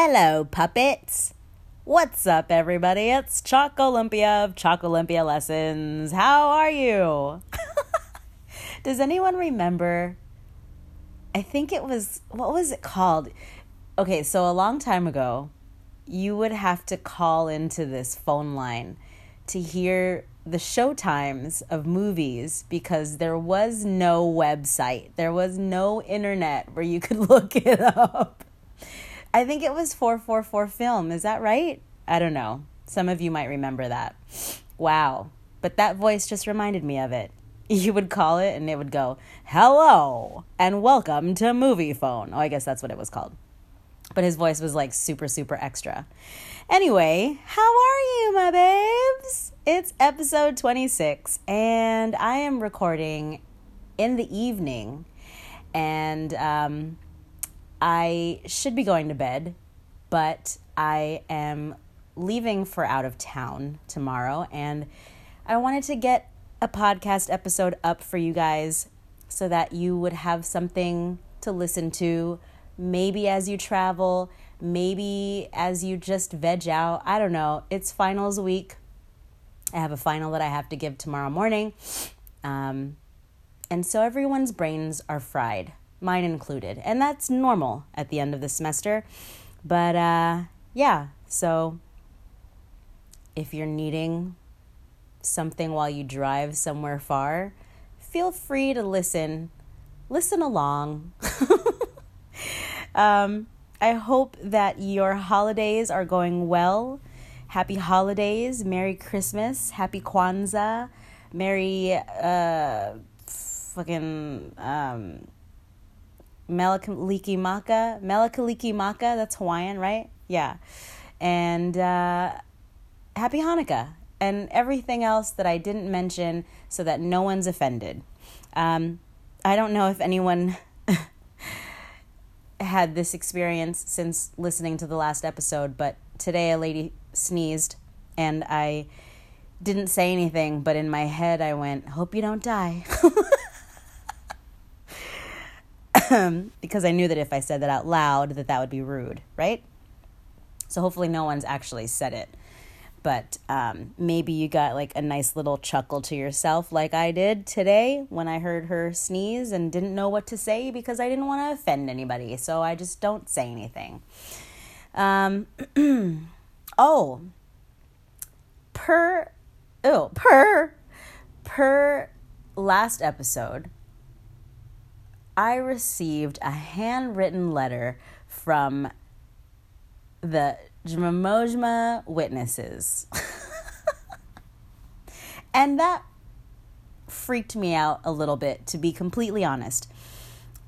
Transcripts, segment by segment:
Hello, puppets. What's up, everybody? It's Chalk Olympia of Chalk Olympia Lessons. How are you? Does anyone remember? I think it was, what was it called? Okay, so a long time ago, you would have to call into this phone line to hear the show times of movies because there was no website, there was no internet where you could look it up. I think it was 444 Film. Is that right? I don't know. Some of you might remember that. Wow. But that voice just reminded me of it. You would call it and it would go, Hello and welcome to Moviefone. Oh, I guess that's what it was called. But his voice was like super, super extra. Anyway, how are you, my babes? It's episode 26, and I am recording in the evening. And um, I should be going to bed, but I am leaving for out of town tomorrow, and I wanted to get a podcast episode up for you guys so that you would have something to listen to, maybe as you travel, maybe as you just veg out. I don't know. It's finals week. I have a final that I have to give tomorrow morning. Um, and so everyone's brains are fried, mine included. And that's normal at the end of the semester. But uh, yeah, so if you're needing something while you drive somewhere far, feel free to listen. Listen along. um, I hope that your holidays are going well. Happy holidays, Merry Christmas, Happy Kwanzaa, Merry uh, fucking um, Mele Kalikimaka, Mele Kalikimaka, that's Hawaiian, right? Yeah. And uh, Happy Hanukkah and everything else that I didn't mention so that no one's offended. Um, I don't know if anyone had this experience since listening to the last episode, but today a lady sneezed and I didn't say anything, but in my head I went, Hope you don't die. because I knew that if I said that out loud that that would be rude, right? So hopefully no one's actually said it. But um, maybe you got like a nice little chuckle to yourself like i did today when i heard her sneeze and didn't know what to say because i didn't want to offend anybody. So i just don't say anything. Um, oh per oh per per last episode i received a handwritten letter from the Jmamojma witnesses. and that freaked me out a little bit, to be completely honest.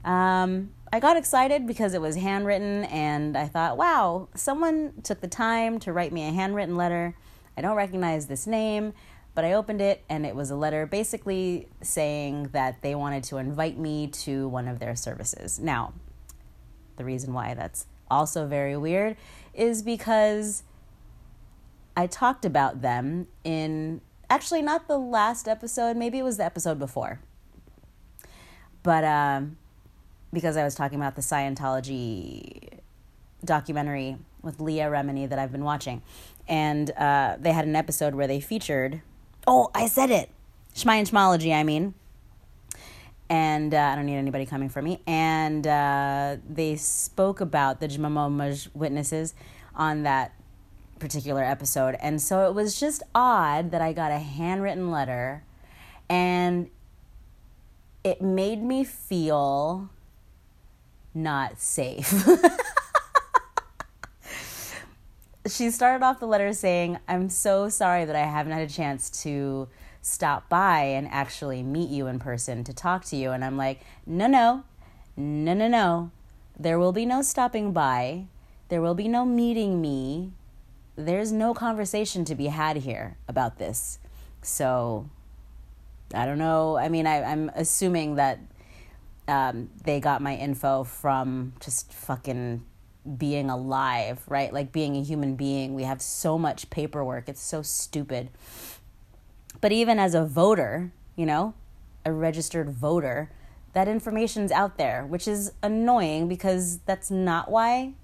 Um, I got excited because it was handwritten, and I thought, wow, someone took the time to write me a handwritten letter. I don't recognize this name, but I opened it, and it was a letter basically saying that they wanted to invite me to one of their services. Now, the reason why that's also very weird is because I talked about them in actually not the last episode, maybe it was the episode before. But um, because I was talking about the Scientology documentary with Leah Remini that I've been watching. And uh, they had an episode where they featured, oh, I said it, Schmeientschmology, I mean and uh, I don't need anybody coming for me. And uh, they spoke about the Jmamomaj witnesses on that particular episode. And so it was just odd that I got a handwritten letter and it made me feel not safe. she started off the letter saying, I'm so sorry that I haven't had a chance to stop by and actually meet you in person to talk to you. And I'm like, no, no, no, no, no. There will be no stopping by. There will be no meeting me. There's no conversation to be had here about this. So I don't know. I mean, I, I'm assuming that um, they got my info from just fucking being alive, right? Like being a human being. We have so much paperwork. It's so stupid. But even as a voter, you know, a registered voter, that information's out there, which is annoying because that's not why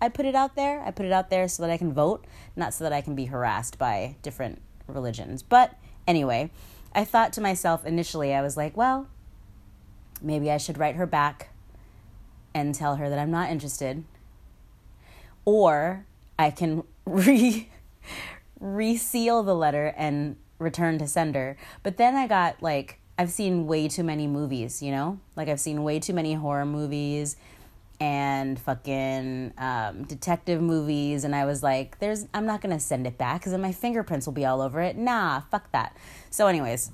I put it out there. I put it out there so that I can vote, not so that I can be harassed by different religions. But anyway, I thought to myself initially, I was like, well, maybe I should write her back and tell her that I'm not interested. Or I can re reseal the letter and return to sender. But then I got like I've seen way too many movies, you know? Like I've seen way too many horror movies and fucking um, detective movies and i was like there's i'm not gonna send it back because then my fingerprints will be all over it nah fuck that so anyways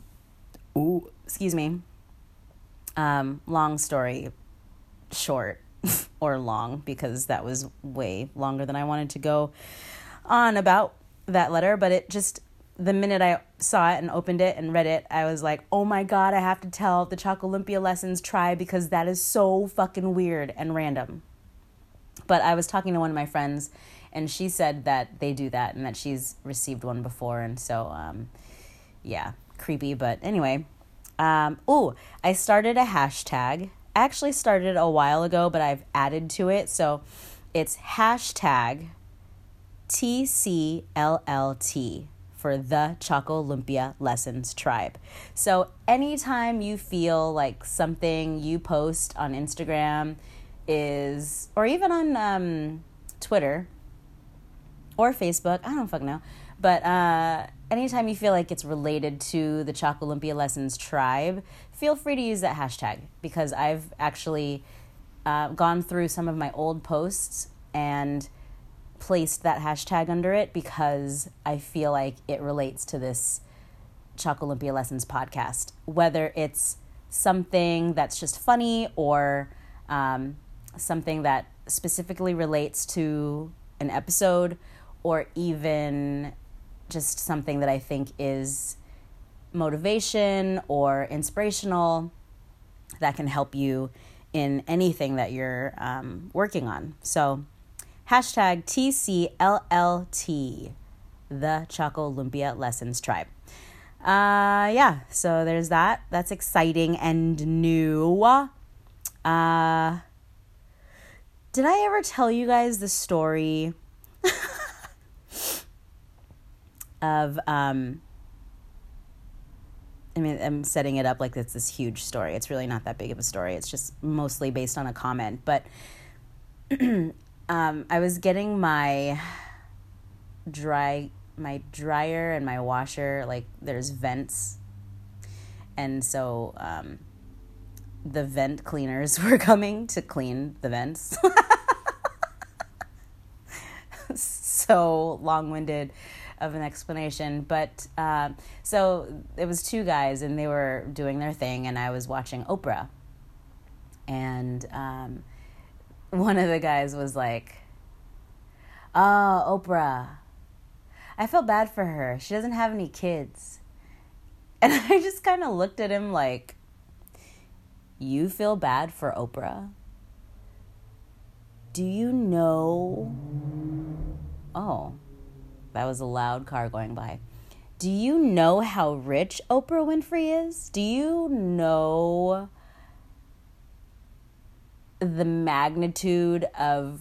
ooh excuse me um, long story short or long because that was way longer than i wanted to go on about that letter but it just the minute I saw it and opened it and read it, I was like, oh my God, I have to tell the Chalk Olympia Lessons try because that is so fucking weird and random. But I was talking to one of my friends and she said that they do that and that she's received one before. And so, um, yeah, creepy. But anyway, um, oh, I started a hashtag. Actually started a while ago, but I've added to it. So it's hashtag TCLLT for the Choco Olympia Lessons Tribe. So, anytime you feel like something you post on Instagram is, or even on um, Twitter or Facebook, I don't fucking know, but uh, anytime you feel like it's related to the Choco Olympia Lessons Tribe, feel free to use that hashtag because I've actually uh, gone through some of my old posts and placed that hashtag under it because I feel like it relates to this Chalk Olympia Lessons podcast. Whether it's something that's just funny or um, something that specifically relates to an episode or even just something that I think is motivation or inspirational that can help you in anything that you're um, working on. So, Hashtag TCLLT, the Choco Olympia Lessons Tribe. Uh, yeah, so there's that. That's exciting and new. Uh, did I ever tell you guys the story of um I mean, I'm setting it up like it's this huge story. It's really not that big of a story. It's just mostly based on a comment. But um, I was getting my dry my dryer and my washer like there's vents and so um, the vent cleaners were coming to clean the vents so long-winded of an explanation but uh, so it was two guys and they were doing their thing and i was watching oprah and um, one of the guys was like, Oh, Oprah. I felt bad for her. She doesn't have any kids. And I just kind of looked at him like, You feel bad for Oprah? Do you know? Oh, that was a loud car going by. Do you know how rich Oprah Winfrey is? Do you know the magnitude of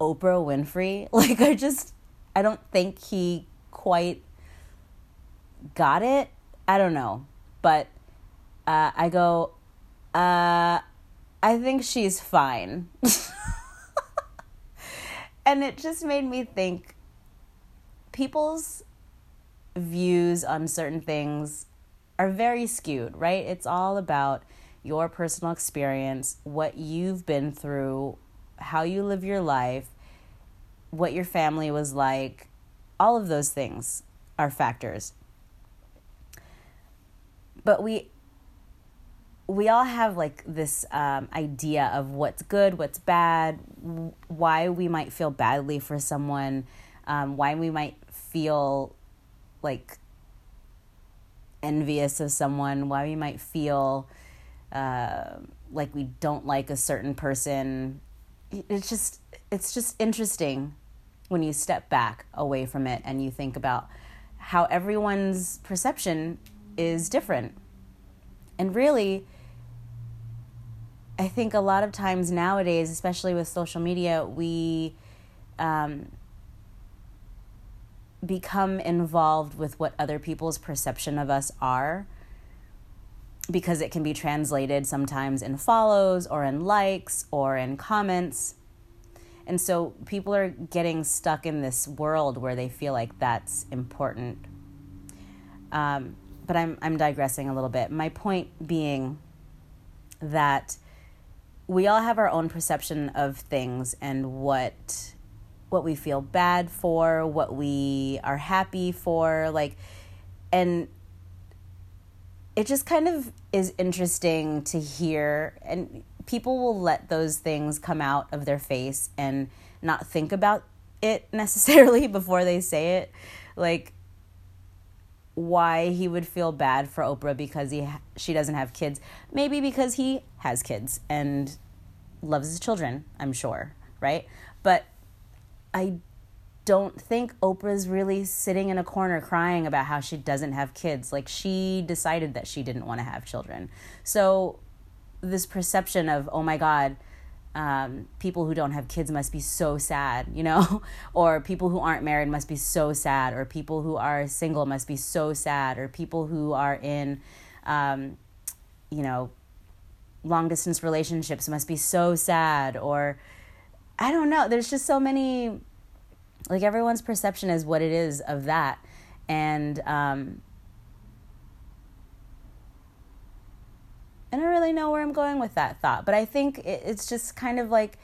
Oprah Winfrey. Like, I just, I don't think he quite got it. I don't know. But uh, I go, uh, I think she's fine. and it just made me think people's views on certain things are very skewed, right? It's all about your personal experience, what you've been through, how you live your life, what your family was like, all of those things are factors. But we we all have like this um, idea of what's good, what's bad, why we might feel badly for someone, um, why we might feel like envious of someone, why we might feel uh, like we don't like a certain person. It's just it's just interesting when you step back away from it and you think about how everyone's perception is different. And really, I think a lot of times nowadays, especially with social media, we um, become involved with what other people's perception of us are because it can be translated sometimes in follows or in likes or in comments. And so people are getting stuck in this world where they feel like that's important. Um, but I'm, I'm digressing a little bit. My point being that we all have our own perception of things and what what we feel bad for, what we are happy for, like and it just kind of is interesting to hear and people will let those things come out of their face and not think about it necessarily before they say it like why he would feel bad for Oprah because he she doesn't have kids. Maybe because he has kids and loves his children, I'm sure, right? But I don't think Oprah's really sitting in a corner crying about how she doesn't have kids. Like she decided that she didn't want to have children. So this perception of, oh my God, um, people who don't have kids must be so sad, you know, or people who aren't married must be so sad, or people who are single must be so sad, or people who are in, um, you know, long distance relationships must be so sad, or I don't know. There's just so many, like everyone's perception is what it is of that, and um, I don't really know where I'm going with that thought, but I think it's just kind of like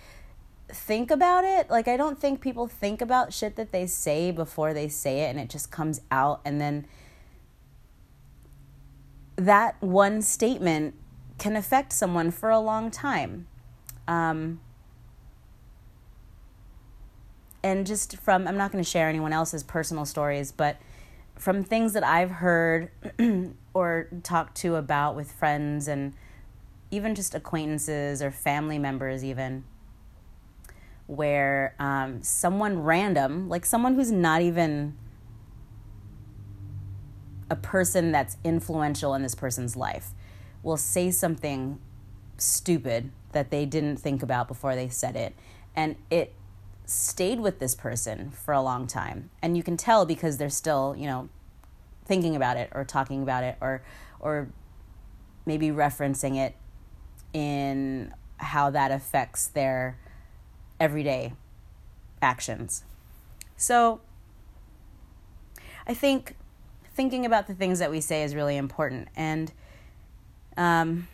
think about it. Like, I don't think people think about shit that they say before they say it and it just comes out. And then that one statement can affect someone for a long time. Um, and just from, I'm not going to share anyone else's personal stories, but from things that I've heard or talked to about with friends and even just acquaintances or family members, even where um, someone random, like someone who's not even a person that's influential in this person's life, will say something stupid that they didn't think about before they said it. And it stayed with this person for a long time. And you can tell because they're still, you know, thinking about it or talking about it or or maybe referencing it in how that affects their everyday actions. So I think thinking about the things that we say is really important. And um,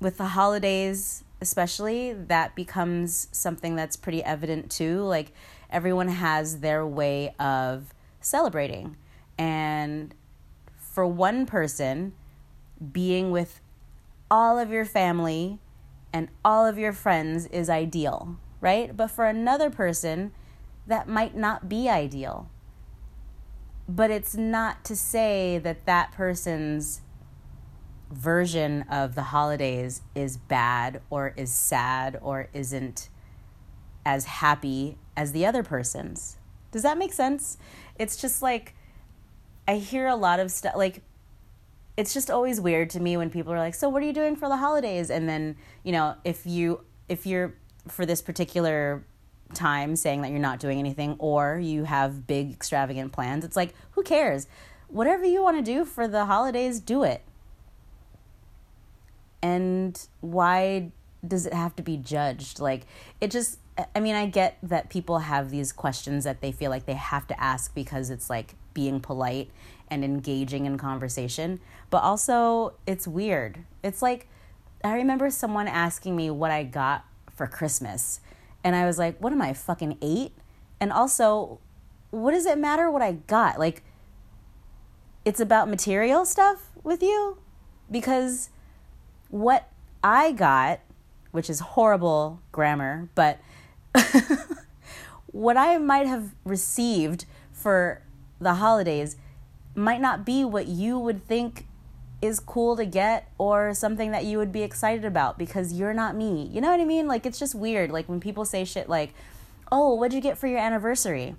with the holidays, especially, that becomes something that's pretty evident too. Like everyone has their way of celebrating. And for one person, being with all of your family and all of your friends is ideal, right? But for another person, that might not be ideal. But it's not to say that that person's version of the holidays is bad or is sad or isn't as happy as the other person's. Does that make sense? It's just like I hear a lot of stuff like it's just always weird to me when people are like, "So what are you doing for the holidays?" and then, you know, if you if you're for this particular time saying that you're not doing anything or you have big extravagant plans, it's like, who cares? Whatever you want to do for the holidays, do it. And why does it have to be judged? Like, it just, I mean, I get that people have these questions that they feel like they have to ask because it's like being polite and engaging in conversation. But also, it's weird. It's like, I remember someone asking me what I got for Christmas. And I was like, what am I, fucking eight? And also, what does it matter what I got? Like, it's about material stuff with you? Because what I got, which is horrible grammar, but what I might have received for the holidays might not be what you would think is cool to get or something that you would be excited about because you're not me. You know what I mean? Like it's just weird. Like when people say shit like, "Oh, what'd you get for your anniversary?"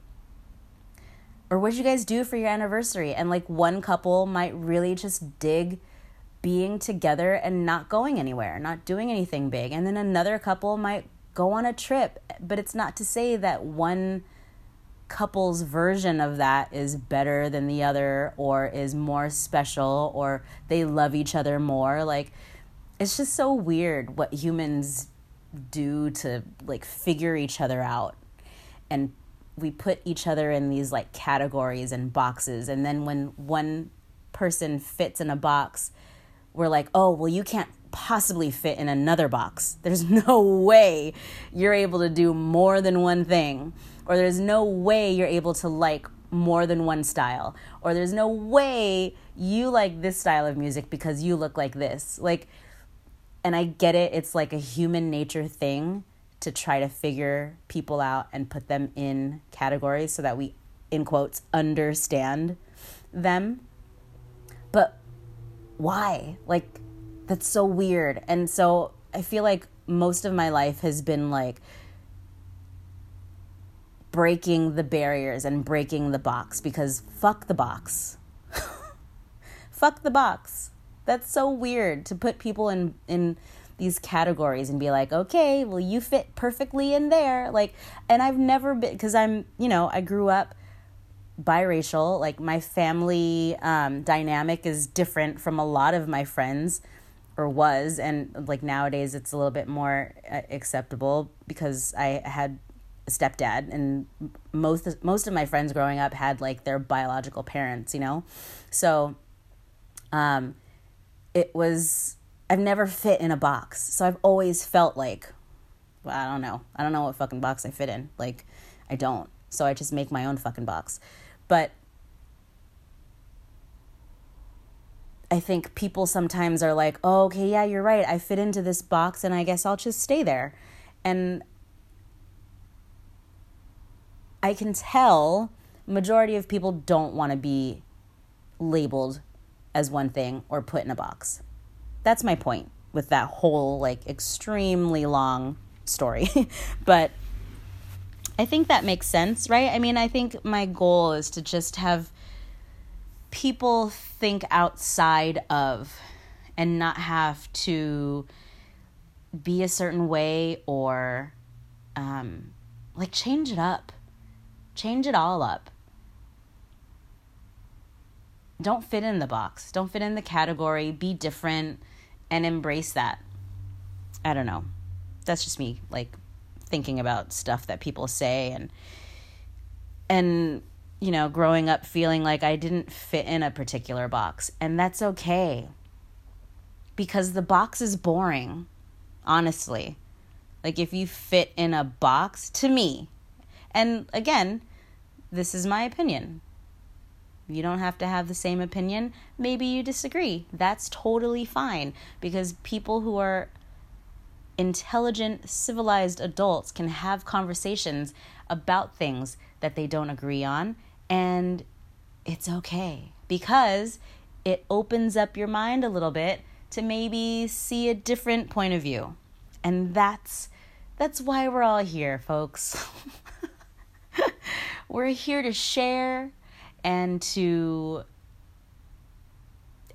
Or what'd you guys do for your anniversary? And like one couple might really just dig being together and not going anywhere, not doing anything big. And then another couple might go on a trip. But it's not to say that one couple's version of that is better than the other or is more special or they love each other more. Like, it's just so weird what humans do to like figure each other out and we put each other in these like categories and boxes and then when one person fits in a box we're like oh well you can't possibly fit in another box there's no way you're able to do more than one thing or there's no way you're able to like more than one style or there's no way you like this style of music because you look like this like and I get it it's like a human nature thing to try to figure people out and put them in categories so that we, in quotes, understand them. Why? Like, that's so weird. And so I feel like most of my life has been like breaking the barriers and breaking the box because fuck the box. fuck the box. That's so weird to put people in in these categories and be like, okay, well, you fit perfectly in there. Like, and I've never been, because I'm, you know, I grew up biracial. Like, my family um, dynamic is different from a lot of my friends, or was. And like nowadays, it's a little bit more uh, acceptable because I had a stepdad and most most of my friends growing up had like their biological parents you know so um it was I've never fit in a box. So I've always felt like, well, I don't know. I don't know what fucking box I fit in. Like, I don't. So I just make my own fucking box. But I think people sometimes are like, oh, okay, yeah, you're right. I fit into this box and I guess I'll just stay there. And I can tell majority of people don't want to be labeled as one thing or put in a box. That's my point with that whole like extremely long story. but I think that makes sense, right? I mean, I think my goal is to just have people think outside of and not have to be a certain way or um, like change it up, change it all up. Don't fit in the box, don't fit in the category, be different and embrace that. I don't know. That's just me like thinking about stuff that people say and and you know, growing up feeling like I didn't fit in a particular box, and that's okay. Because the box is boring, honestly. Like if you fit in a box to me. And again, this is my opinion. You don't have to have the same opinion. Maybe you disagree. That's totally fine because people who are intelligent, civilized adults can have conversations about things that they don't agree on, and it's okay because it opens up your mind a little bit to maybe see a different point of view. And that's that's why we're all here, folks. we're here to share and to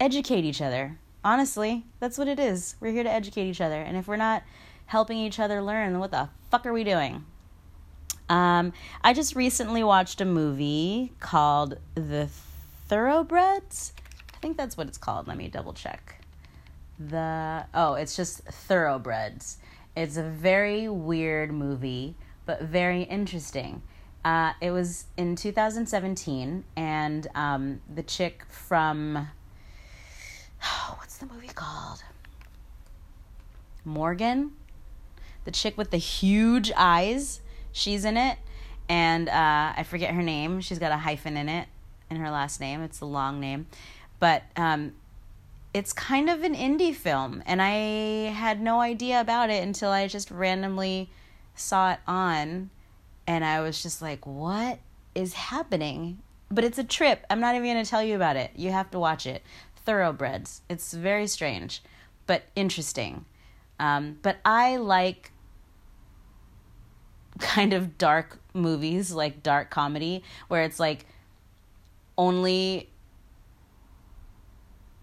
educate each other. Honestly, that's what it is. We're here to educate each other. And if we're not helping each other learn, what the fuck are we doing? Um, I just recently watched a movie called The Thoroughbreds. I think that's what it's called. Let me double check. The oh, it's just Thoroughbreds. It's a very weird movie, but very interesting. Uh, it was in 2017, and um, the chick from oh, the movie called? Morgan, the chick with the huge eyes. She's in it, and uh, I forget her name. She's got a hyphen in it in her last name. It's a long name, but um, it's kind of an indie film, and I had no idea about it until I just randomly saw it on and I was just like, what is happening? But it's a trip. I'm not even going to tell you about it. You have to watch it. Thoroughbreds. It's very strange, but interesting. Um, but I like kind of dark movies, like dark comedy, where it's like only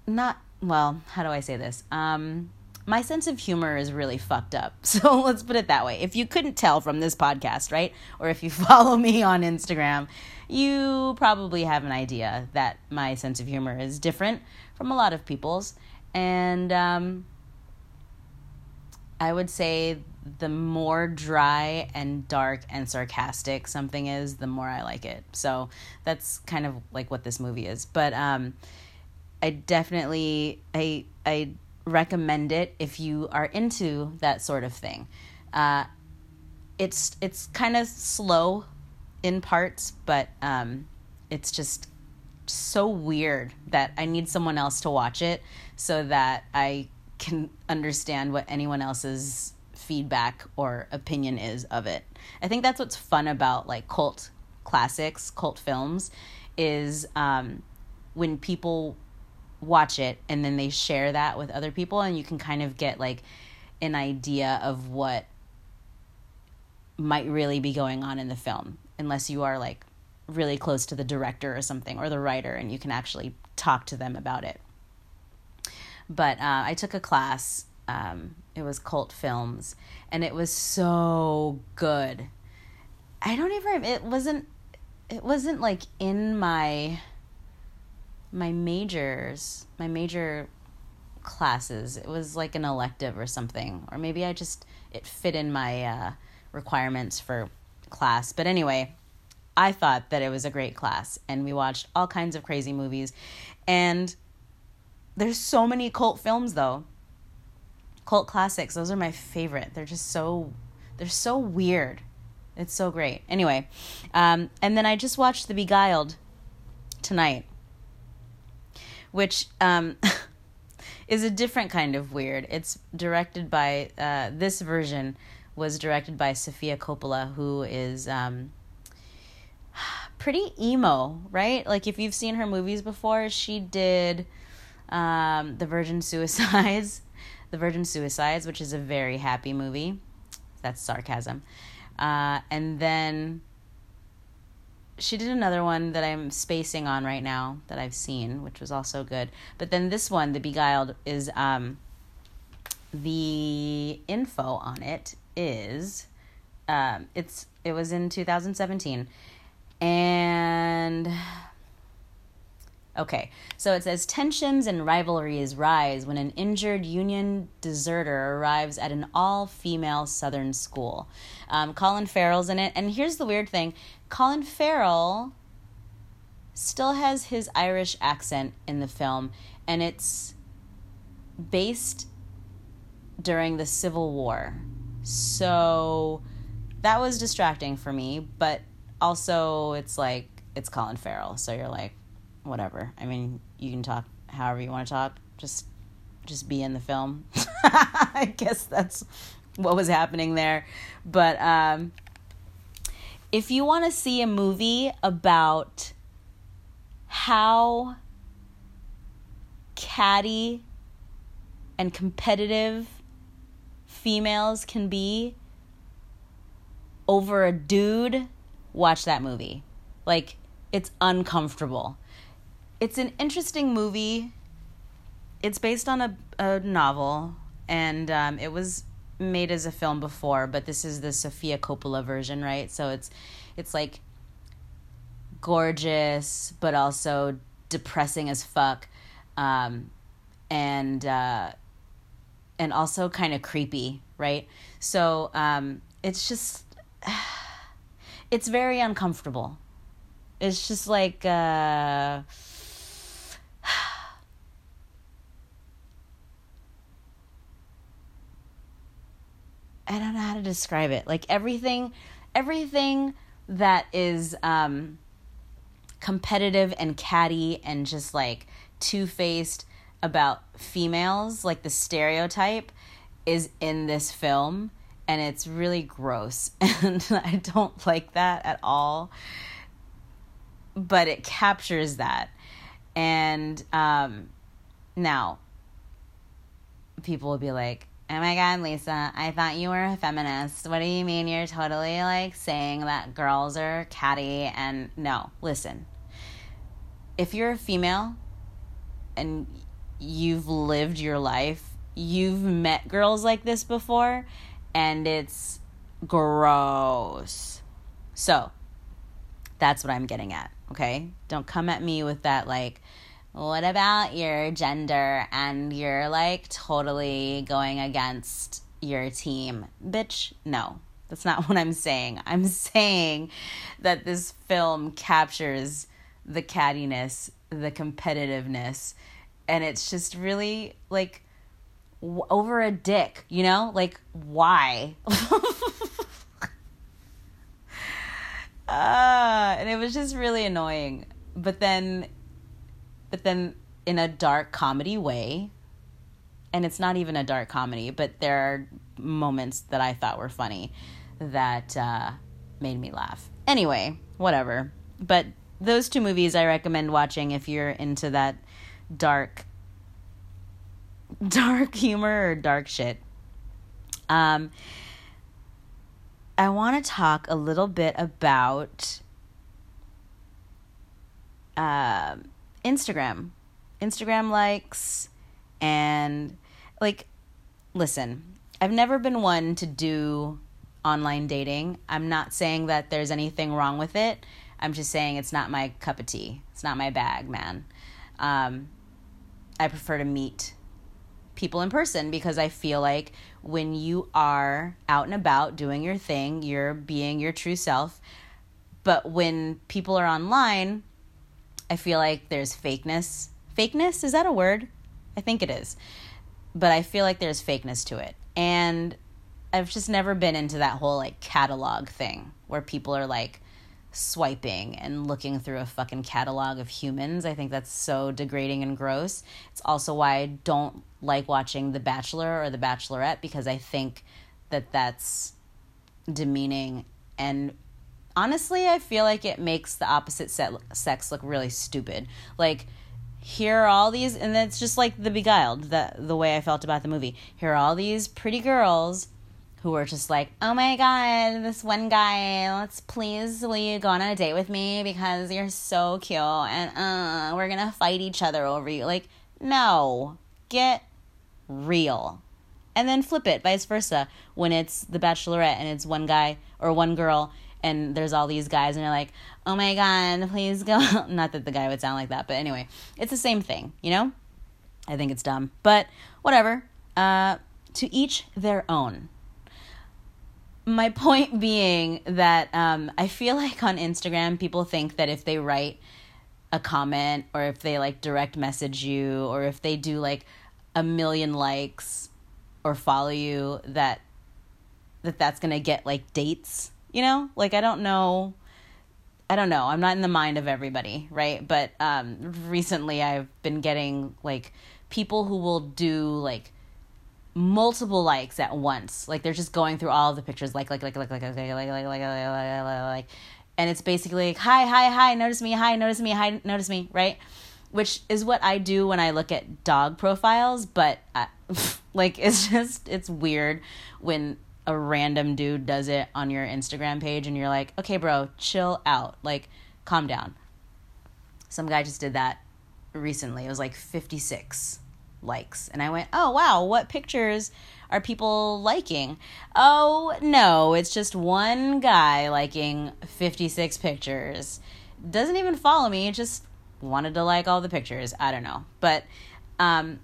not well how do i say this um my sense of humor is really fucked up. So let's put it that way. If you couldn't tell from this podcast, right? Or if you follow me on Instagram, you probably have an idea that my sense of humor is different from a lot of people's. And um, I would say the more dry and dark and sarcastic something is, the more I like it. So that's kind of like what this movie is. But um, I definitely I I recommend it if you are into that sort of thing. Uh, it's it's kind of slow in parts, but um, it's just so weird that I need someone else to watch it so that I can understand what anyone else's feedback or opinion is of it. I think that's what's fun about like cult classics, cult films, is um, when people watch it and then they share that with other people, and you can kind of get like an idea of what might really be going on in the film, unless you are like really close to the director or something or the writer and you can actually talk to them about it. But uh, I took a class um, it was cult films, and it was so good. I don't even. It wasn't. It wasn't like in my. My majors, my major classes. It was like an elective or something, or maybe I just it fit in my uh, requirements for class. But anyway, I thought that it was a great class, and we watched all kinds of crazy movies, and there's so many cult films though cult classics. Those are my favorite. They're just so they're so weird. It's so great. Anyway, um, and then I just watched The Beguiled tonight, which um, is a different kind of weird. It's directed by uh, this version was directed by Sofia Coppola, who is um, pretty emo, right? Like if you've seen her movies before, she did um, The Virgin Suicides the Virgin Suicides, which is a very happy movie. That's sarcasm. Uh, and then she did another one that I'm spacing on right now that I've seen, which was also good. But then this one, The Beguiled, is um, the info on it is um, it's it was in 2017, and Okay, so it says tensions and rivalries rise when an injured Union deserter arrives at an all female Southern school. Um, Colin Farrell's in it, and here's the weird thing Colin Farrell still has his Irish accent in the film, and it's based during the Civil War. So that was distracting for me, but also it's like it's Colin Farrell, so you're like, whatever. I mean, you can talk however you want to talk. Just just be in the film. I guess that's what was happening there. But um, if you want to see a movie about how catty and competitive females can be over a dude, watch that movie. Like, it's uncomfortable it's an interesting movie. It's based on a, a novel, and um, it was made as a film before, but this is the Sofia Coppola version, right? So it's it's like gorgeous, but also depressing as fuck, um, and uh, and also kind of creepy, right? So um, it's just it's very uncomfortable. It's just like. Uh, I don't know how to describe it. Like everything, everything that is um, competitive and catty and just like two faced about females, like the stereotype, is in this film, and it's really gross, and I don't like that at all. But it captures that, and um, now people will be like, Oh my god, Lisa, I thought you were a feminist. What do you mean you're totally like saying that girls are catty and no, listen. If you're a female and you've lived your life you've met girls like this before and it's gross. So, that's what I'm getting at, okay? Don't come at me with that like what about your gender and you're like totally going against your team. Bitch, no. That's not what I'm saying. I'm saying that this film captures the cattiness, the competitiveness, and it's just really like w- over a dick, you know? Like, why? uh, and it was just really annoying. But then, but then in a dark comedy way, and it's not even a dark comedy, but there are moments that I thought were funny that uh, made me laugh. Anyway, whatever. But those two movies I recommend watching if you're into that dark, dark humor or dark shit. Um, I want to talk a little bit about uh, Instagram, Instagram likes, and like, listen, I've never been one to do online dating. I'm not saying that there's anything wrong with it. I'm just saying it's not my cup of tea. It's not my bag, man. Um, I prefer to meet people in person because I feel like when you are out and about doing your thing, you're being your true self. But when people are online, I feel like there's fakeness. Fakeness, is that a word? I think it is but I feel like there's fakeness to it. And I've just never been into that whole like catalog thing where people are like swiping and looking through a fucking catalog of humans. I think that's so degrading and gross. It's also why I don't like watching The Bachelor or The Bachelorette because I think that that's demeaning and honestly, I feel like it makes the opposite sex look really stupid. Like here are all these and it's just like the beguiled the the way i felt about the movie. Here are all these pretty girls who are just like oh my god this one guy let's please will you go on a date with me because you're so cute and uh we're gonna fight each other over you. Like no. Get real. And then flip it vice versa. When it's the bachelorette and it's one guy or one girl and there's all these guys and they're like, "Oh my god, please go." Not that the guy would sound like that, but anyway, it's the same thing, you know? I think it's dumb, but whatever. Uh, to each their own. My point being that um, I feel like on Instagram, people think that if they write a comment or if they like direct message you or if they do like a million likes or follow you, that that that's gonna get like dates you know, like I don't know. I don't know. I'm not in the mind of everybody, right? But um, recently I've been getting like people who will do like multiple likes at once. Like they're just going through all the pictures, like like like like like like like like like like like like, and it's basically like hi hi hi, notice me, hi notice me, hi notice me, right? Which is what I do when I look at dog profiles, but I, like it's just it's weird when a random dude does it on your Instagram page and you're like, okay, bro, chill out. Like, calm down. Some guy just did that recently. It was like 56 likes. And I went, oh, wow, what pictures are people liking? Oh, no, it's just one guy liking 56 pictures. Doesn't even follow me, just wanted to like all the pictures. I don't know. But um,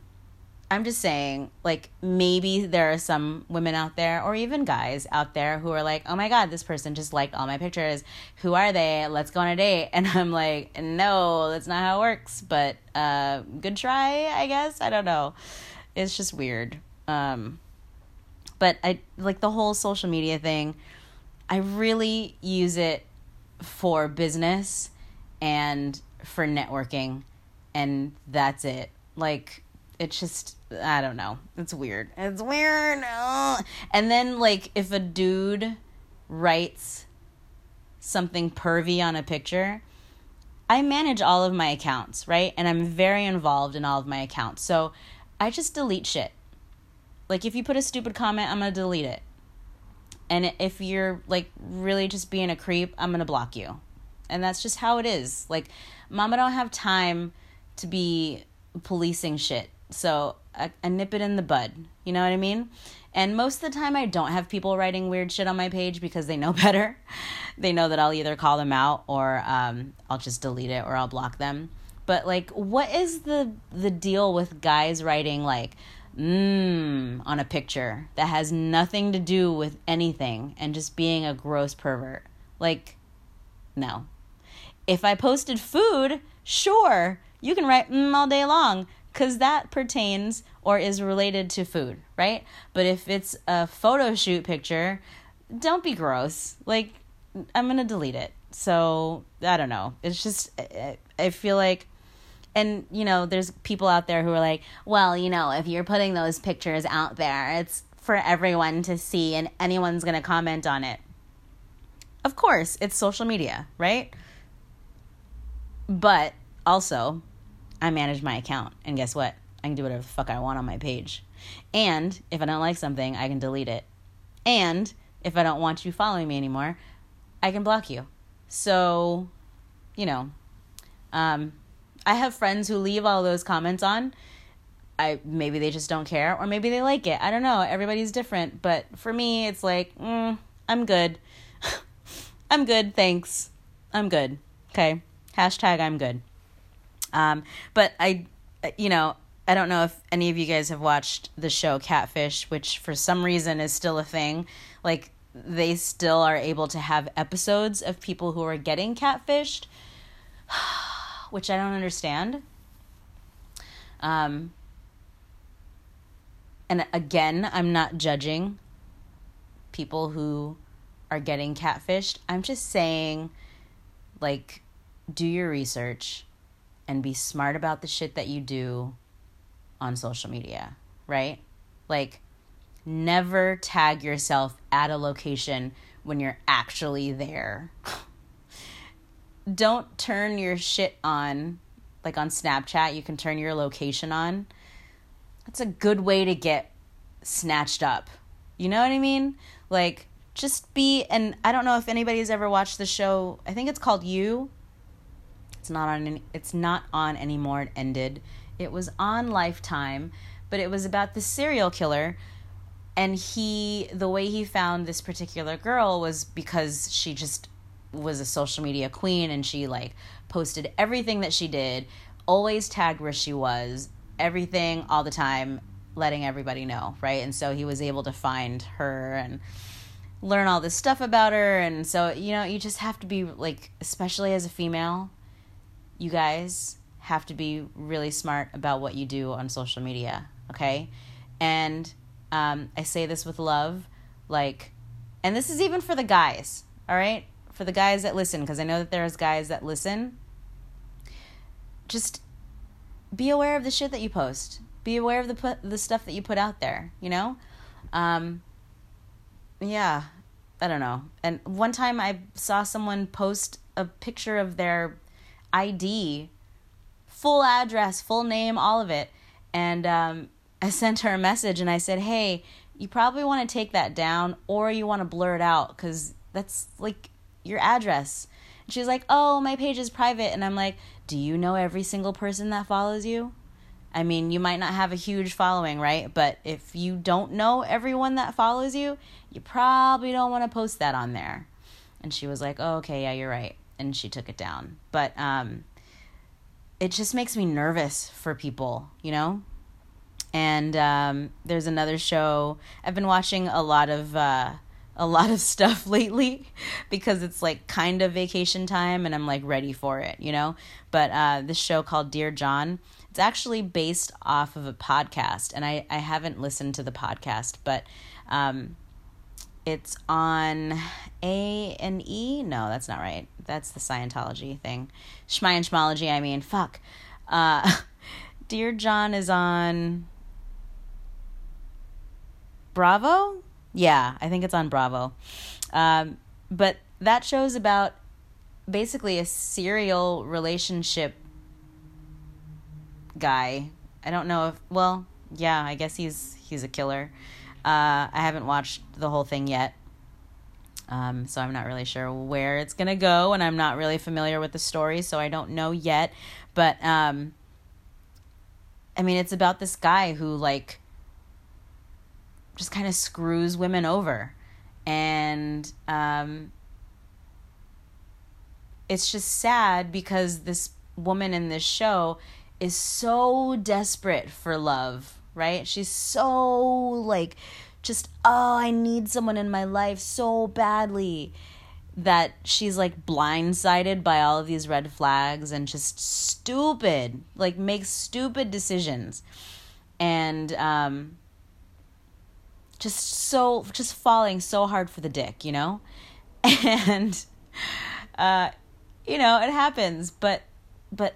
I'm just saying, like, maybe there are some women out there, or even guys out there, who are like, oh my God, this person just liked all my pictures. Who are they? Let's go on a date. And I'm like, no, that's not how it works. But uh, good try, I guess. I don't know. It's just weird. Um, but I like the whole social media thing. I really use it for business and for networking, and that's it. Like, it's just I don't know. It's weird. It's weird. And then like if a dude writes something pervy on a picture, I manage all of my accounts, right? And I'm very involved in all of my accounts. So I just delete shit. Like if you put a stupid comment, I'm going to delete it. And if you're like really just being a creep, I'm going to block you. And that's just how it is. Like mama don't have time to be policing shit so I, nip it in the bud. You know what I mean? And most of the time, I don't have people writing weird shit on my page because they know better. they know that I'll either call them out or um, I'll just delete it or I'll block them. But like, what is the the deal with guys writing like mmm on a picture that has nothing to do with anything and just being a gross pervert? Like, no. If I posted food, sure, you can write mmm all day long because that pertains or is related to food, right? But if it's a photo shoot picture, don't be gross. Like, I'm going to delete it. So, I don't know. It's just, I feel like, and, you know, there's people out there who are like, well, you know, if you're putting those pictures out there, it's for everyone to see and anyone's going to comment on it. Of course, it's social media, right? But also, I manage my account. And guess what? I can do whatever the fuck I want on my page. And if I don't like something, I can delete it. And if I don't want you following me anymore, I can block you. So, you know, um, I have friends who leave all those comments on. I maybe they just don't care, or maybe they like it. I don't know. Everybody's different, but for me, it's like, mm, I'm good. I'm good. Thanks. I'm good. Okay. Hashtag I'm good. Um, but I, you know, I don't know if any of you guys have watched the show Catfish, which for some reason is still a thing. Like they still are able to have episodes of people who are getting catfished, which I don't understand. Um, and again, I'm not judging people who are getting catfished. I'm just saying, like, do your research and be smart about the shit that you do on social media, right? Like, never tag yourself at a location when you're actually there. Don't turn your shit on, like on Snapchat, you can turn your location on. That's a good way to get snatched up. You know what I mean? Like, just be, and I don't know if anybody's ever watched the show, I think it's called You it's not on. Any, it's not on anymore. It ended. It was on Lifetime, but it was about the serial killer. And he, the way he found this particular girl was because she just was a social media queen and she like posted everything that she did, always tagged where she was, everything all the time, letting everybody know, right? And so he was able to find her and learn all this stuff about her. And so, you know, you just have to be like, especially as a female, you guys have to be really smart about what you do on social media, okay? And um, I say this with love, like, and this is even for the guys, all right? For the guys that listen, because I know that there's guys that listen. Just be aware of the shit that you post. Be aware of the put the stuff that you put out there. You know, um, yeah, I don't know. And one time I saw someone post a picture of their ID, full address, full name, all of it. And um, I sent her a message and I said, hey, you probably want to take that down or you want to blur it out because that's like your address. And she's like, oh, my page is private. And I'm like, do you know every single person that follows you? I mean, you might not have a huge following, right? But if you don't know everyone that follows you, you probably don't want to post that on there. And she was like, oh, okay, yeah, you're right and she took it down. But um, it just makes me nervous for people, you know? And um, there's another show. I've been watching a lot of uh, a lot of stuff lately because it's like kind of vacation time and I'm like ready for it, you know? But uh, this show called Dirty John, it's actually based off of a podcast. And I, I haven't listened to the podcast, but um, it's on A and E. No, that's not right. That's the Scientology thing. Shmology, I mean, fuck. Uh, Dirty John is on Bravo? Yeah, I think it's on Bravo. Um, but that show's about basically a serial relationship guy. I don't know if well, yeah, I guess he's he's a killer. Uh, I haven't watched the whole thing yet. Um, so I'm not really sure where it's gonna go, and I'm not really familiar with the story, so I don't know yet. But um, I mean, it's about this guy who like just kind of screws women over. And um it's just sad because this woman in this show is so desperate for love, right? She's so like just oh, I need someone in my life so badly that she's like blindsided by all of these red flags and just stupid, like makes stupid decisions. And um just so just falling so hard for the dick, you know? And uh you know, it happens, but but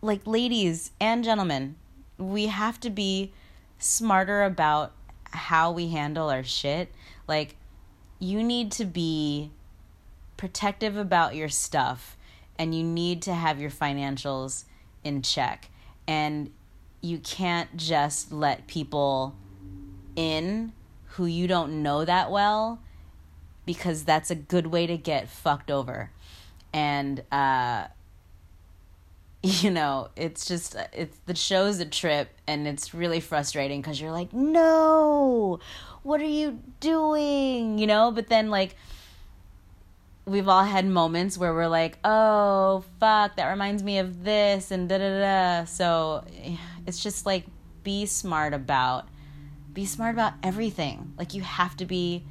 like ladies and gentlemen, we have to be smarter about how we handle our shit. Like you need to be protective about your stuff and you need to have your financials in check. And you can't just let people in who you don't know that well because that's a good way to get fucked over. And uh you know, it's just it's the show's a trip and it's really frustrating cuz you're like, "No! What are you doing?" You know, but then like we've all had moments where we're like, "Oh, fuck, that reminds me of this," and da da da. So it's just like be smart about be smart about everything. Like you have to be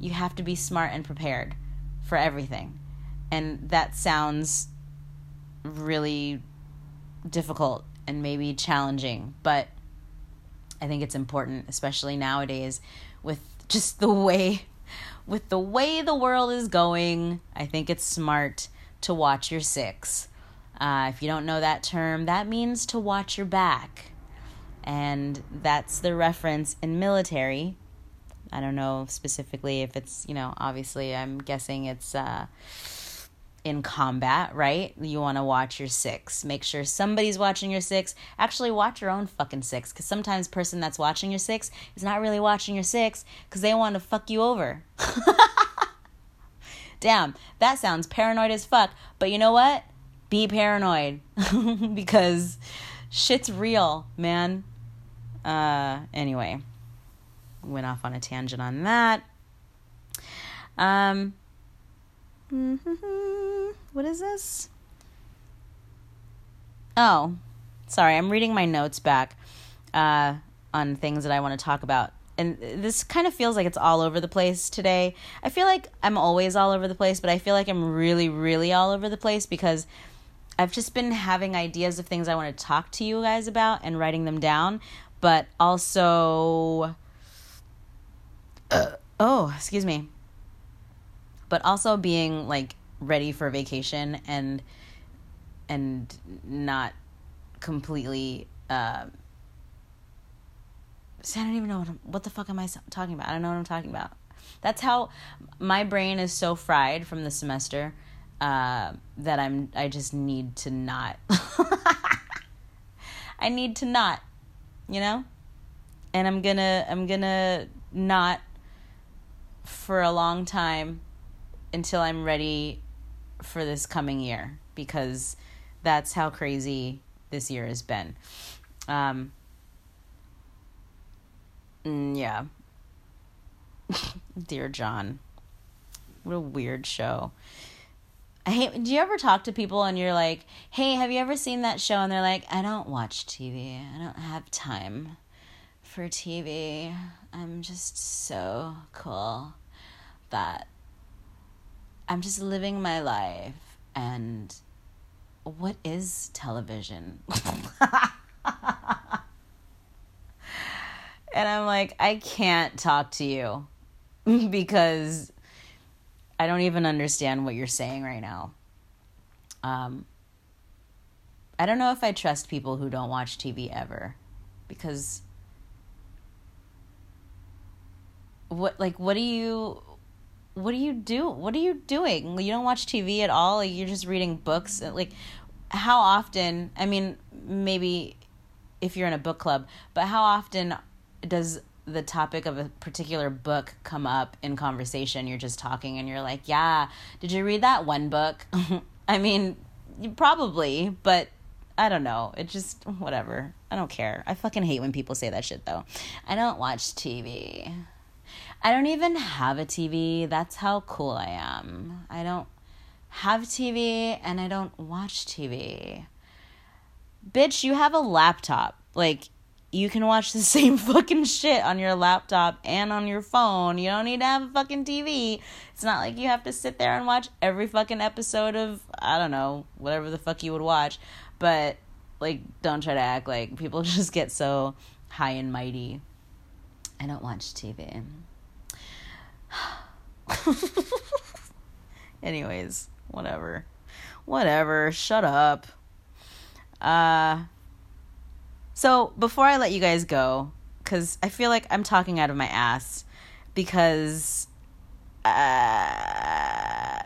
you have to be smart and prepared for everything. And that sounds really difficult and maybe challenging, but I think it's important, especially nowadays with just the way with the way the world is going, I think it's smart to watch your six. Uh, if you don't know that term, that means to watch your back. And that's the reference in military. I don't know specifically if it's, you know, obviously, I'm guessing it's uh, in combat, right? You want to watch your six. Make sure somebody's watching your six. Actually, watch your own fucking six because sometimes person that's watching your six is not really watching your six because they want to fuck you over. Damn, that sounds paranoid as fuck. But you know what? Be paranoid because shit's real, man. Uh, anyway, went off on a tangent on that. Um, what is this? Oh, sorry, I'm reading my notes back uh, on things that I want to talk about. And this kind of feels like it's all over the place today. I feel like I'm always all over the place, but I feel like I'm really, really all over the place because I've just been having ideas of things I want to talk to you guys about and writing them down, but also. Uh, oh, excuse me but also being like ready for vacation and and not completely uh, see, I don't even know what, what the fuck am I talking about. I don't know what I'm talking about. That's how my brain is so fried from the semester uh, that I'm. I just need to not. I need to not, you know, and I'm gonna. I'm gonna not for a long time until I'm ready for this coming year because that's how crazy this year has been. Um, mm, yeah. Dirty John. What a weird show. I hate, do you ever talk to people and you're like, hey, have you ever seen that show? And they're like, I don't watch TV. I don't have time for TV. I'm just so cool that I'm just living my life and what is television? and I'm like, I can't talk to you because I don't even understand what you're saying right now. Um, I don't know if I trust people who don't watch TV ever because what like what do you what do you do? What are you doing? You don't watch TV at all? You're just reading books? Like how often, I mean, maybe if you're in a book club, but how often does the topic of a particular book come up in conversation? You're just talking and you're like, "Yeah, did you read that one book?" I mean, probably, but I don't know. It just whatever. I don't care. I fucking hate when people say that shit though. I don't watch TV. I don't even have a TV. That's how cool I am. I don't have TV and I don't watch TV. Bitch, you have a laptop. Like you can watch the same fucking shit on your laptop and on your phone. You don't need to have a fucking TV. It's not like you have to sit there and watch every fucking episode of, I don't know, whatever the fuck you would watch. But, like, don't try to act like people just get so high and mighty. I don't watch TV. Anyways, whatever. Whatever. Shut up. Uh, so before I let you guys go, because I feel like I'm talking out of my ass, because uh uh,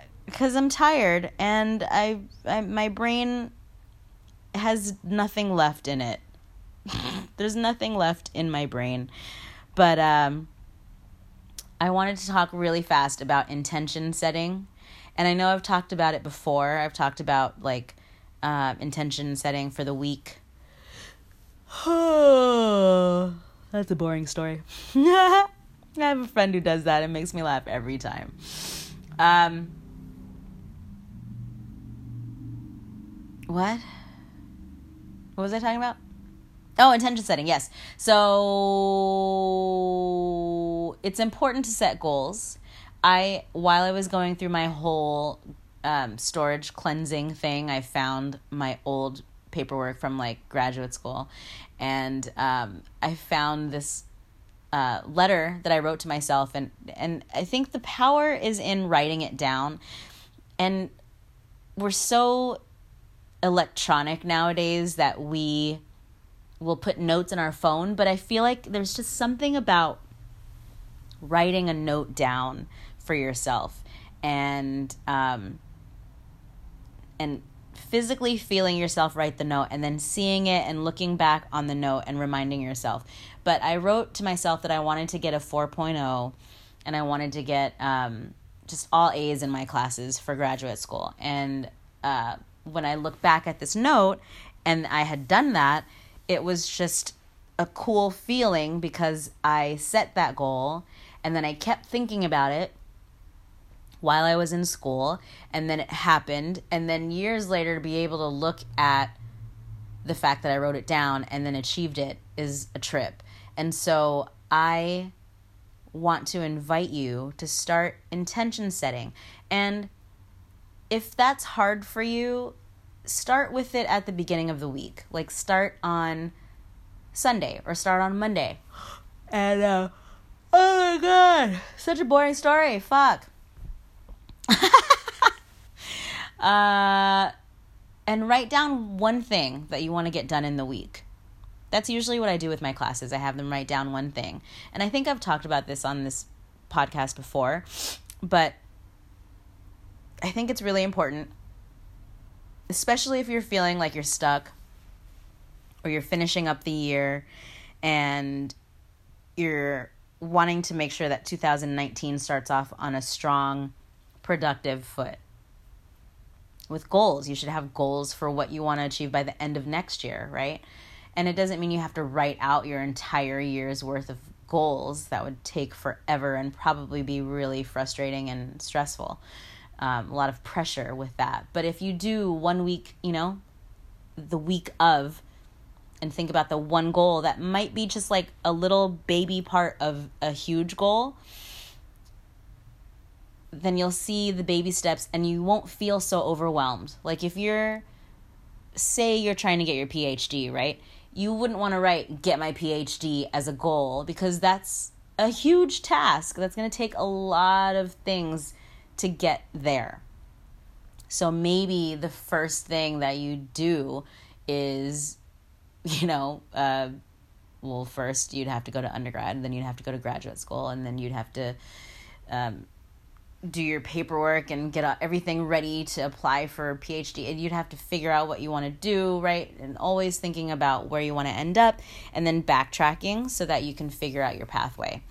I'm tired and I, I my brain has nothing left in it. There's nothing left in my brain, but um, I wanted to talk really fast about intention setting, and I know I've talked about it before. I've talked about like uh, intention setting for the week That's a boring story. I have a friend who does that. It makes me laugh every time. Um, what? What was I talking about? Oh, intention setting. Yes. So it's important to set goals. I while I was going through my whole um, storage cleansing thing, I found my old paperwork from like graduate school, and um, I found this uh, letter that I wrote to myself, and and I think the power is in writing it down, and we're so electronic nowadays that we will put notes in our phone, but I feel like there's just something about writing a note down for yourself and um, and physically feeling yourself write the note and then seeing it and looking back on the note and reminding yourself. But I wrote to myself that I wanted to get a 4.0 and I wanted to get um, just all A's in my classes for graduate school. And uh, when I look back at this note and I had done that, it was just a cool feeling because I set that goal and then I kept thinking about it while I was in school, and then it happened, and then years later to be able to look at the fact that I wrote it down and then achieved it is a trip. And so I want to invite you to start intention setting. And if that's hard for you, start with it at the beginning of the week. Like start on Sunday or start on Monday. And uh oh my god, such a boring story. Fuck. uh, and write down one thing that you want to get done in the week. That's usually what I do with my classes. I have them write down one thing. And I think I've talked about this on this podcast before, but I think it's really important, especially if you're feeling like you're stuck or you're finishing up the year and you're wanting to make sure that 2019 starts off on a strong productive foot. With goals, you should have goals for what you want to achieve by the end of next year, right? And it doesn't mean you have to write out your entire year's worth of goals. That would take forever and probably be really frustrating and stressful. Um, a lot of pressure with that. But if you do one week, you know, the week of, and think about the one goal that might be just like a little baby part of a huge goal, then you'll see the baby steps and you won't feel so overwhelmed. Like if you're, say, you're trying to get your PhD, right? You wouldn't want to write, get my PhD as a goal because that's a huge task. That's going to take a lot of things to get there. So maybe the first thing that you do is, you know, uh, well, first you'd have to go to undergrad, and then you'd have to go to graduate school, and then you'd have to um, do your paperwork and get everything ready to apply for a PhD. And you'd have to figure out what you want to do, right? And always thinking about where you want to end up and then backtracking so that you can figure out your pathway.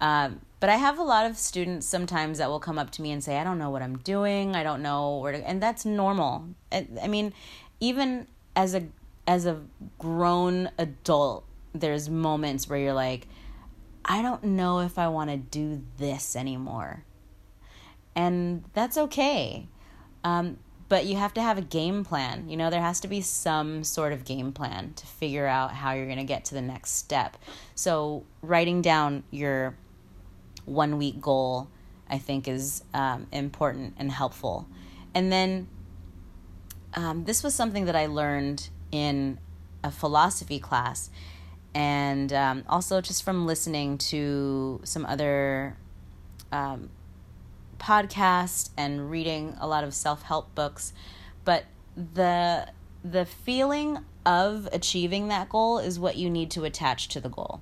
Um, but I have a lot of students sometimes that will come up to me and say, I don't know what I'm doing. I don't know where to, and that's normal. I, I mean, even as a as a grown adult, there's moments where you're like, I don't know if I want to do this anymore. And that's okay. Um, but you have to have a game plan. You know, there has to be some sort of game plan to figure out how you're going to get to the next step. So, writing down your one week goal, I think, is um, important and helpful. And then, um, this was something that I learned in a philosophy class, and um, also just from listening to some other um, podcast and reading a lot of self-help books but the the feeling of achieving that goal is what you need to attach to the goal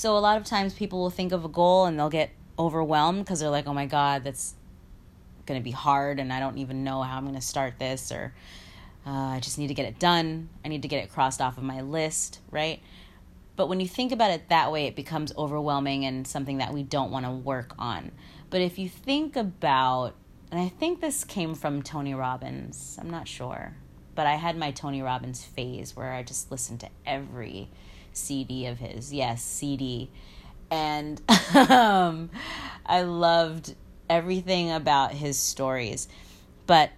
so a lot of times people will think of a goal and they'll get overwhelmed because they're like oh my god that's going to be hard and i don't even know how i'm going to start this or uh, i just need to get it done. I need to get it crossed off of my list right? But when you think about it that way it becomes overwhelming and something that we don't want to work on. But if you think about, and I think this came from Tony Robbins, I'm not sure, but I had my Tony Robbins phase where I just listened to every CD of his. Yes, CD. And um, I loved everything about his stories. But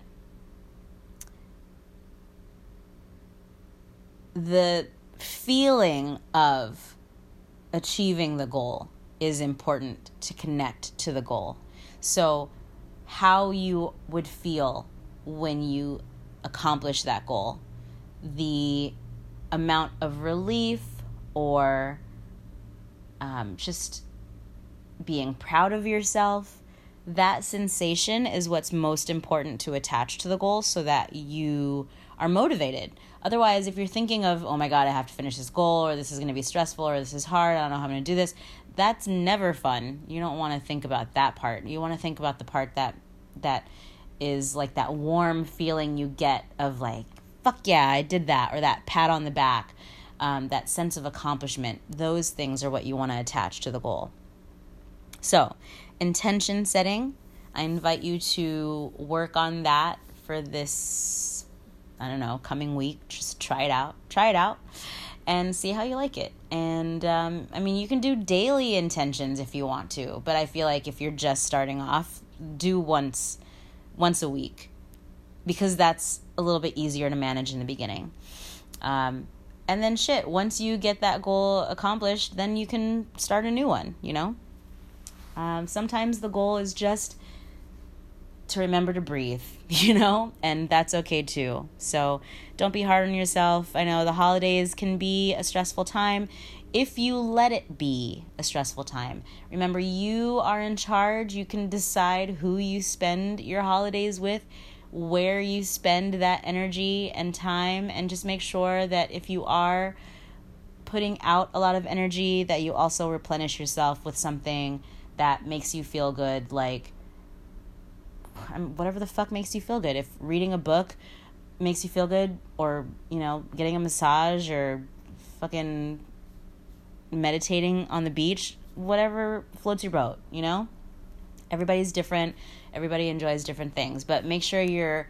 the feeling of achieving the goal is important to connect to the goal. So, how you would feel when you accomplish that goal, the amount of relief or um, just being proud of yourself, that sensation is what's most important to attach to the goal so that you are motivated. Otherwise, if you're thinking of, oh my God, I have to finish this goal, or this is going to be stressful, or this is hard, I don't know how I'm going to do this, that's never fun. You don't want to think about that part. You want to think about the part that that is like that warm feeling you get of like, fuck yeah, I did that, or that pat on the back, um, that sense of accomplishment. Those things are what you want to attach to the goal. So, intention setting. I invite you to work on that for this, I don't know, coming week. Just try it out. Try it out and see how you like it. And um, I mean, you can do daily intentions if you want to, but I feel like if you're just starting off, do once once a week because that's a little bit easier to manage in the beginning. Um, and then shit, once you get that goal accomplished, then you can start a new one, you know? Um, sometimes the goal is just to remember to breathe, you know, and that's okay too. So don't be hard on yourself. I know the holidays can be a stressful time if you let it be a stressful time. Remember, you are in charge. You can decide who you spend your holidays with, where you spend that energy and time, and just make sure that if you are putting out a lot of energy, that you also replenish yourself with something that makes you feel good, like um, whatever the fuck makes you feel good. If reading a book makes you feel good, or you know, getting a massage, or fucking meditating on the beach, whatever floats your boat, you know? Everybody's different. Everybody enjoys different things, but make sure you're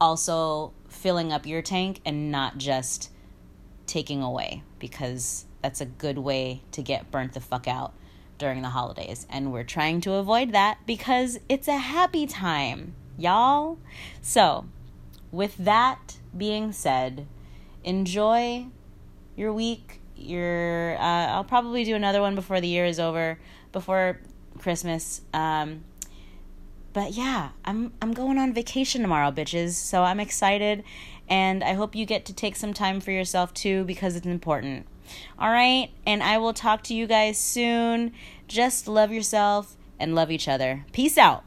also filling up your tank and not just taking away because that's a good way to get burnt the fuck out during the holidays. And we're trying to avoid that because it's a happy time, y'all. So, with that being said, enjoy your week. Your uh, I'll probably do another one before the year is over, before Christmas. Um, but yeah, I'm I'm going on vacation tomorrow, bitches. So I'm excited, and I hope you get to take some time for yourself too because it's important. All right. And I will talk to you guys soon. Just love yourself and love each other. Peace out.